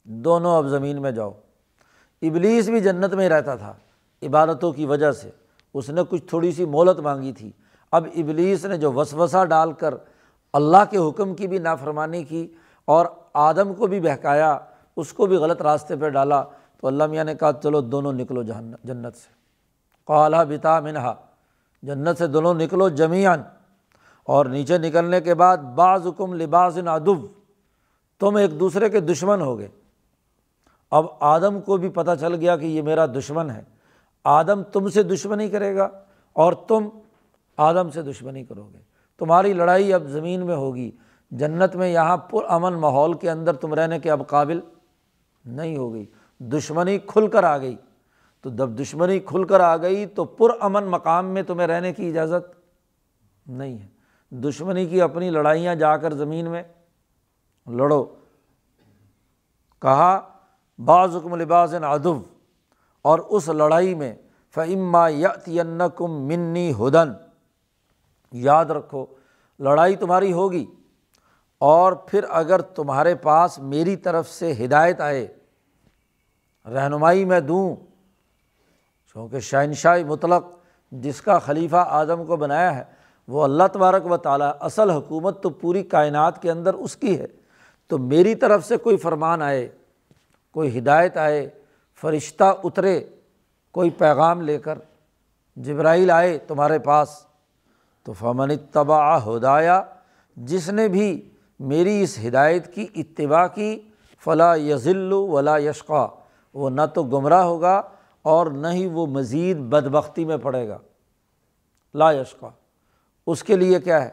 دونوں اب زمین میں جاؤ۔ ابلیس بھی جنت میں رہتا تھا، عبادتوں کی وجہ سے۔ اس نے کچھ تھوڑی سی مولت مانگی تھی۔ اب ابلیس نے جو وسوسہ ڈال کر اللہ کے حکم کی بھی نافرمانی کی اور آدم کو بھی بہکایا اس کو بھی غلط راستے پہ ڈالا تو اللہ میاں نے کہا، چلو دونوں نکلو جنت سے۔ قالا بتا منہا، جنت سے دونوں نکلو جمیان اور نیچے نکلنے کے بعد بعض حکم لباس ادب تم ایک دوسرے کے دشمن ہو گئے۔ اب آدم کو بھی پتہ چل گیا کہ یہ میرا دشمن ہے۔ آدم تم سے دشمنی کرے گا اور تم آدم سے دشمنی کرو گے۔ تمہاری لڑائی اب زمین میں ہوگی۔ جنت میں یہاں پر امن ماحول کے اندر تم رہنے کے اب قابل نہیں ہو گئی۔ دشمنی کھل کر آ گئی۔ تو جب دشمنی کھل کر آ گئی تو پر امن مقام میں تمہیں رہنے کی اجازت نہیں ہے۔ دشمنی کی اپنی لڑائیاں جا کر زمین میں لڑو۔ کہا، بعض حکم لباس ادب اور اس لڑائی میں فعما یتین کم منی ہدن یاد رکھو، لڑائی تمہاری ہوگی۔ اور پھر اگر تمہارے پاس میری طرف سے ہدایت آئے رہنمائی میں دوں۔ کیونکہ شہنشاہ مطلق جس کا خلیفہ اعظم کو بنایا ہے، وہ اللہ تبارک و تعالیٰ اصل حکومت تو پوری کائنات کے اندر اس کی ہے۔ تو میری طرف سے کوئی فرمان آئے، کوئی ہدایت آئے، فرشتہ اترے، کوئی پیغام لے کر جبرائیل آئے تمہارے پاس، تو فمن اتباع ہدایا، جس نے بھی میری اس ہدایت کی اتباع کی فلاں یزل ولا یشقا۔ وہ نہ تو گمراہ ہوگا اور نہ ہی وہ مزید بد بختی میں پڑے گا۔ لا یشقا۔ اس کے لیے کیا ہے؟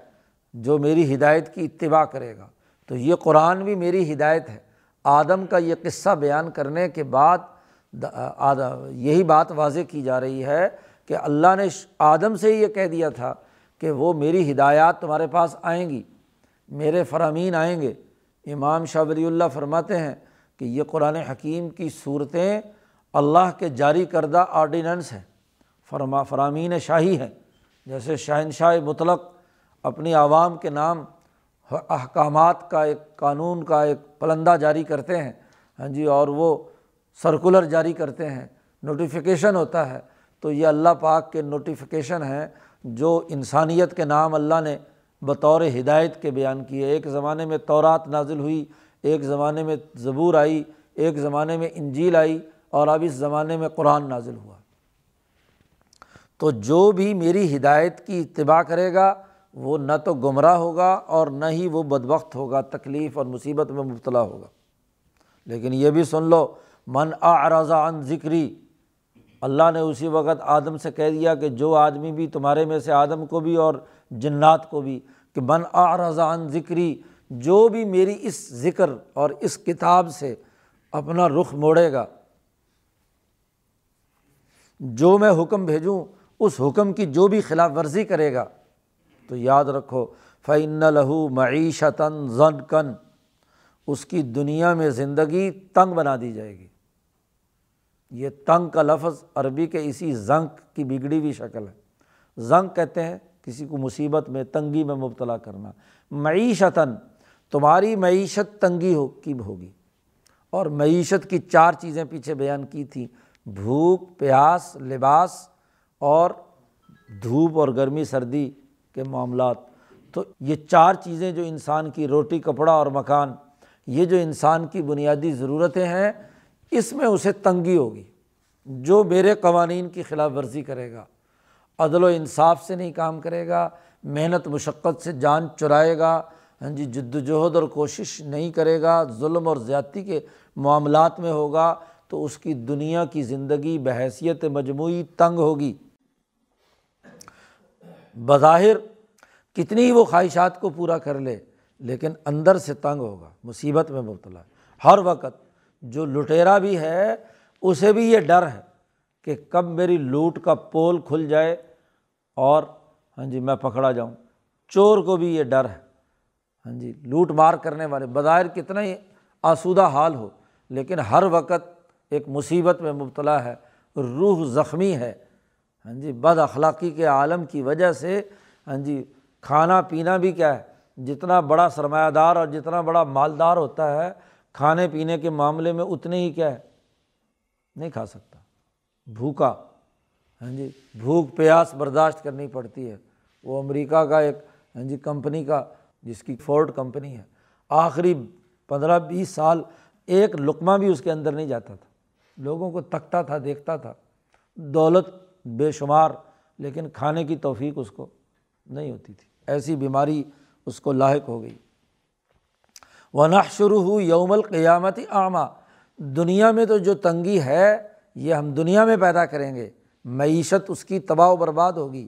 جو میری ہدایت کی اتباع کرے گا۔ تو یہ قرآن بھی میری ہدایت ہے۔ آدم کا یہ قصہ بیان کرنے کے بعد یہی بات واضح کی جا رہی ہے کہ اللہ نے آدم سے ہی یہ کہہ دیا تھا کہ وہ میری ہدایات تمہارے پاس آئیں گی، میرے فرامین آئیں گے۔ امام شاہ ولی اللہ فرماتے ہیں کہ یہ قرآن حکیم کی صورتیں اللہ کے جاری کردہ آرڈیننس ہیں۔ فرما، فرامین شاہی ہیں۔ جیسے شہنشاہ مطلق اپنی عوام کے نام احکامات کا ایک قانون کا ایک پلندہ جاری کرتے ہیں۔ ہاں جی اور وہ سرکولر جاری کرتے ہیں۔ نوٹیفیکیشن ہوتا ہے۔ تو یہ اللہ پاک کے نوٹیفیکیشن ہیں جو انسانیت کے نام اللہ نے بطور ہدایت کے بیان کیے۔ ایک زمانے میں تورات نازل ہوئی۔ ایک زمانے میں زبور آئی، ایک زمانے میں انجیل آئی اور اب اس زمانے میں قرآن نازل ہوا۔ تو جو بھی میری ہدایت کی اتباع کرے گا، وہ نہ تو گمراہ ہوگا اور نہ ہی وہ بد وقت ہوگا، تکلیف اور مصیبت میں مبتلا ہوگا۔ لیکن یہ بھی سن لو، من آرضا عن ذکری، اللہ نے اسی وقت آدم سے کہہ دیا کہ جو آدمی بھی تمہارے میں سے آدم کو بھی اور جنات کو بھی، کہ من آرضا عن ذکری جو بھی میری اس ذکر اور اس کتاب سے اپنا رخ موڑے گا، جو میں حکم بھیجوں، اس حکم کی جو بھی خلاف ورزی کرے گا، تو یاد رکھو فعن لہو معیشتاً زن کن اس کی دنیا میں زندگی تنگ بنا دی جائے گی۔ یہ تنگ کا لفظ عربی کے اسی زنک کی بگڑی ہوئی شکل ہے۔ زنک کہتے ہیں کسی کو مصیبت میں، تنگی میں مبتلا کرنا۔ معیشتاً تمہاری معیشت تنگی ہو کی ہوگی۔ اور معیشت کی چار چیزیں پیچھے بیان کی تھیں۔ بھوک، پیاس، لباس اور دھوپ اور گرمی، سردی کے معاملات۔ تو یہ چار چیزیں جو انسان کی روٹی، کپڑا اور مکان، یہ جو انسان کی بنیادی ضرورتیں ہیں، اس میں اسے تنگی ہوگی۔ جو میرے قوانین کی خلاف ورزی کرے گا، عدل و انصاف سے نہیں کام کرے گا، محنت، مشقت سے جان چرائے گا ہاں جی جد وجہد اور کوشش نہیں کرے گا، ظلم اور زیادتی کے معاملات میں ہوگا، تو اس کی دنیا کی زندگی بحیثیت مجموعی تنگ ہوگی۔ بظاہر کتنی وہ خواہشات کو پورا کر لے، لیکن اندر سے تنگ ہوگا، مصیبت میں مبتلا۔ ہر وقت جو لٹیرا بھی ہے، اسے بھی یہ ڈر ہے کہ کب میری لوٹ کا پول کھل جائے اور ہاں جی میں پکڑا جاؤں۔ چور کو بھی یہ ڈر ہے۔ ہاں جی لوٹ مار کرنے والے، بظاہر کتنا ہی آسودہ حال ہو، لیکن ہر وقت ایک مصیبت میں مبتلا ہے، روح زخمی ہے۔ ہاں جی بد اخلاقی کے عالم کی وجہ سے ہاں جی کھانا پینا بھی کیا ہے، جتنا بڑا سرمایہ دار اور جتنا بڑا مالدار ہوتا ہے، کھانے پینے کے معاملے میں اتنے ہی کیا ہے، نہیں کھا سکتا۔ بھوکا ہاں جی بھوک پیاس برداشت کرنی پڑتی ہے۔ وہ امریکہ کا ایک ہاں جی کمپنی کا جس کی فورڈ کمپنی ہے۔ آخری پندرہ بیس سال ایک لقمہ بھی اس کے اندر نہیں جاتا تھا۔ لوگوں کو تکتا تھا، دیکھتا تھا۔ دولت بے شمار، لیکن کھانے کی توفیق اس کو نہیں ہوتی تھی۔ ایسی بیماری اس کو لاحق ہو گئی۔ ونح شروع ہو یوم القیامتی عامہ دنیا میں تو جو تنگی ہے، یہ ہم دنیا میں پیدا کریں گے۔ معیشت اس کی تباہ و برباد ہوگی۔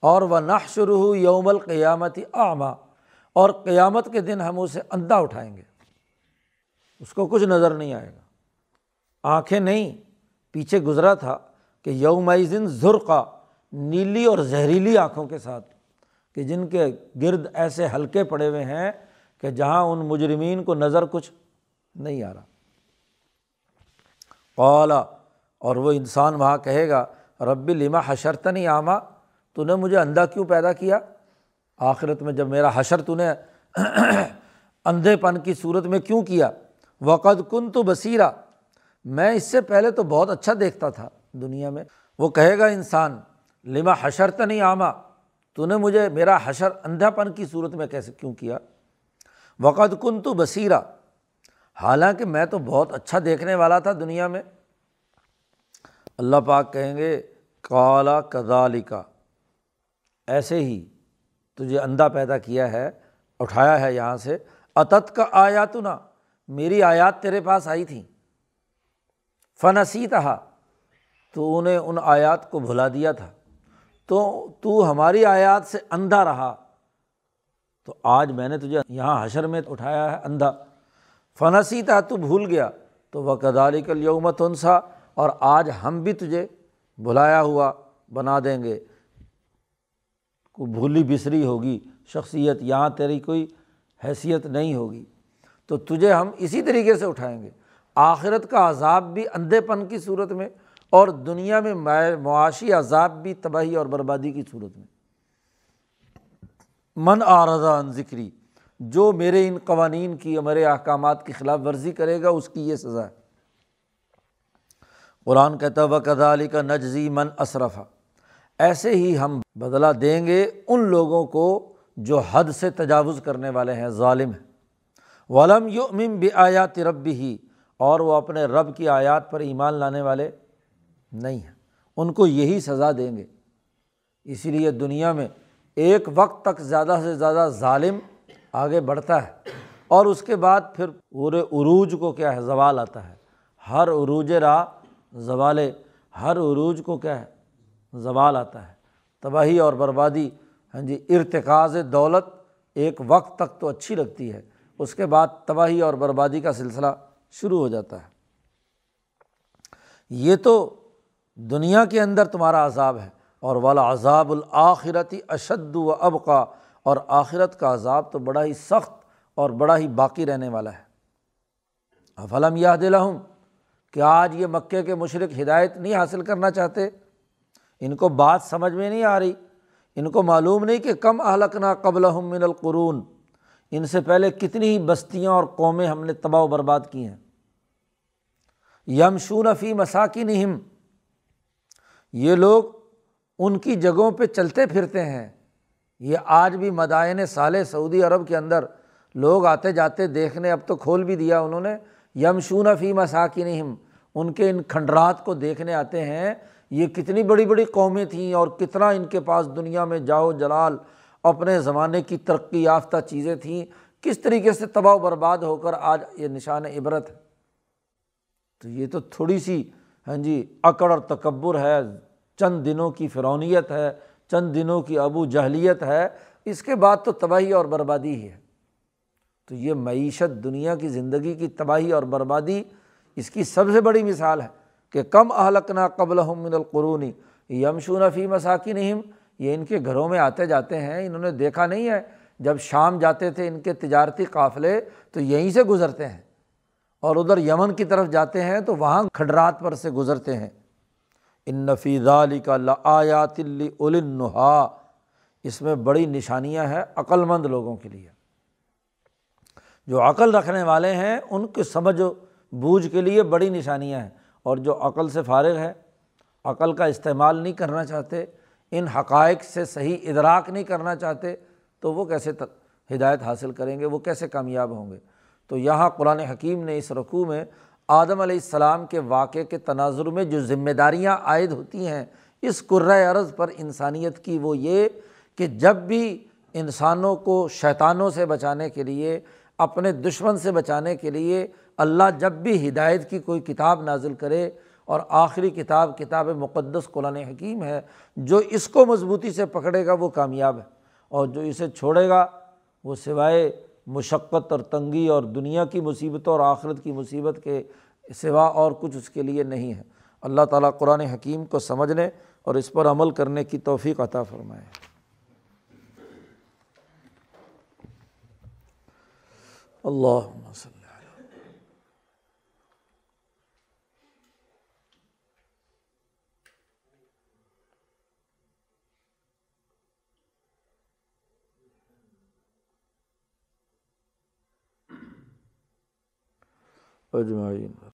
اور وہ نح شروع ہو یوم القیامتی عامہ اور قیامت کے دن ہم اسے اندھا اٹھائیں گے۔ اس کو کچھ نظر نہیں آئے گا۔ آنکھیں نہیں، پیچھے گزرا تھا کہ یوم ذرقہ نیلی اور زہریلی آنکھوں کے ساتھ، کہ جن کے گرد ایسے ہلکے پڑے ہوئے ہیں کہ جہاں ان مجرمین کو نظر کچھ نہیں آ رہا۔ قالا اور وہ انسان وہاں کہے گا رب لما حشرت نہیں آما تو نے مجھے اندھا کیوں پیدا کیا؟ آخرت میں جب میرا حشر تو نے اندھے پن کی صورت میں کیوں کیا؟ وقت کن تو بصیرہ میں اس سے پہلے تو بہت اچھا دیکھتا تھا دنیا میں۔ وہ کہے گا انسان، لما حشرت نہیں آما تو نے مجھے میرا حشر اندھا پن کی صورت میں کیسے کیوں کیا؟ وقت کن تو بصیرہ حالانکہ میں تو بہت اچھا دیکھنے والا تھا دنیا میں۔ اللہ پاک کہیں گے کالا کدالی کا ایسے ہی تجھے اندھا پیدا کیا ہے، اٹھایا ہے یہاں سے۔ عطت کا آیا تو نا میری آیات تیرے پاس آئی تھیں۔ فنسی تہا تو انہیں ان آیات کو بھلا دیا تھا۔ تو تو ہماری آیات سے اندھا رہا۔ تو آج میں نے تجھے یہاں حشر میں اٹھایا ہے اندھا۔ فنسی تھا تو بھول گیا۔ تو وہ کدالی کل یومت انسا اور آج ہم بھی تجھے بھلایا ہوا بنا دیں گے۔ کو بھولی بسری ہوگی، شخصیت، یہاں تیری کوئی حیثیت نہیں ہوگی۔ تو تجھے ہم اسی طریقے سے اٹھائیں گے۔ آخرت کا عذاب بھی اندھے پن کی صورت میں اور دنیا میں معاشی عذاب بھی تباہی اور بربادی کی صورت میں۔ من آرزہ ان ذکری، جو میرے ان قوانین کی میرے احکامات کی خلاف ورزی کرے گا، اس کی یہ سزا ہے۔ قرآن کہتا و کدا علی کا نجزی من اصرفہ ایسے ہی ہم بدلا دیں گے ان لوگوں کو جو حد سے تجاوز کرنے والے ہیں، ظالم ہیں۔ ولم یو امم بھی آیات رب ہی اور وہ اپنے رب کی آیات پر ایمان لانے والے نہیں ہیں۔ ان کو یہی سزا دیں گے۔ اسی لیے دنیا میں ایک وقت تک زیادہ سے زیادہ ظالم آگے بڑھتا ہے۔ اور اس کے بعد پھر پورے عروج کو کیا ہے؟ زوال آتا ہے۔ ہر عروج راہ زوال ہر عروج کو کیا ہے؟ زوال آتا ہے۔ تباہی اور بربادی ہاں جی ارتکاز دولت ایک وقت تک تو اچھی لگتی ہے۔ اس کے بعد تباہی اور بربادی کا سلسلہ شروع ہو جاتا ہے۔ یہ تو دنیا کے اندر تمہارا عذاب ہے، اور والا عذاب الآخرتی اشد و ابقا۔ اور آخرت کا عذاب تو بڑا ہی سخت اور بڑا ہی باقی رہنے والا ہے۔ افلم یاد لہم کہ آج یہ مکے کے مشرق ہدایت نہیں حاصل کرنا چاہتے؟ ان کو بات سمجھ میں نہیں آ رہی۔ ان کو معلوم نہیں کہ کم اہلکنا قبل من القرون۔ ان سے پہلے کتنی ہی بستیاں اور قومیں ہم نے تباہ و برباد کی ہیں۔ یمشون فی مساکن ہم یہ لوگ ان کی جگہوں پہ چلتے پھرتے ہیں۔ یہ آج بھی مدائن سال سعودی عرب کے اندر لوگ آتے جاتے دیکھنے اب تو کھول بھی دیا انہوں نے۔ یمشون فی مساکن ہم ان کے ان کھنڈرات کو دیکھنے آتے ہیں۔ یہ کتنی بڑی بڑی قومیں تھیں اور کتنا ان کے پاس دنیا میں جاؤ جلال، اپنے زمانے کی ترقی یافتہ چیزیں تھیں، کس طریقے سے تباہ و برباد ہو کر آج یہ نشان عبرت ہے؟ تو یہ تو تھوڑی سی ہاں جی اکڑ اور تکبر ہے، چند دنوں کی فرونیت ہے، چند دنوں کی ابو جہلیت ہے، اس کے بعد تو تباہی اور بربادی ہی ہے۔ تو یہ معیشت دنیا کی زندگی کی تباہی اور بربادی اس کی سب سے بڑی مثال ہے۔ کہ کم اہلکنا قبل من القرونی یمشون فی مساکن یہ ان کے گھروں میں آتے جاتے ہیں، انہوں نے دیکھا نہیں ہے، جب شام جاتے تھے ان کے تجارتی قافلے تو یہیں سے گزرتے ہیں، اور ادھر یمن کی طرف جاتے ہیں تو وہاں کھڈرات پر سے گزرتے ہیں۔ ان نفیز علی کا آیات النحا اس میں بڑی نشانیاں ہیں عقل مند لوگوں کے لیے۔ جو عقل رکھنے والے ہیں، ان کے سمجھ بوجھ کے لیے بڑی نشانیاں ہیں۔ اور جو عقل سے فارغ ہے، عقل کا استعمال نہیں کرنا چاہتے، ان حقائق سے صحیح ادراک نہیں کرنا چاہتے، تو وہ کیسے ہدایت حاصل کریں گے؟ وہ کیسے کامیاب ہوں گے؟ تو یہاں قرآن حکیم نے اس رقوع میں آدم علیہ السلام کے واقعے کے تناظر میں جو ذمہ داریاں عائد ہوتی ہیں، اس عرض پر انسانیت کی وہ یہ کہ جب بھی انسانوں کو شیطانوں سے بچانے کے لیے، اپنے دشمن سے بچانے کے لیے اللہ جب بھی ہدایت کی کوئی کتاب نازل کرے اور آخری کتاب کتاب مقدس قرآن حکیم ہے، جو اس کو مضبوطی سے پکڑے گا وہ کامیاب ہے اور جو اسے چھوڑے گا وہ سوائے مشقت اور تنگی اور دنیا کی مصیبتوں اور آخرت کی مصیبت کے سوا اور کچھ اس کے لیے نہیں ہے۔ اللہ تعالیٰ قرآن حکیم کو سمجھنے اور اس پر عمل کرنے کی توفیق عطا فرمائے۔ اللہ اجمعین۔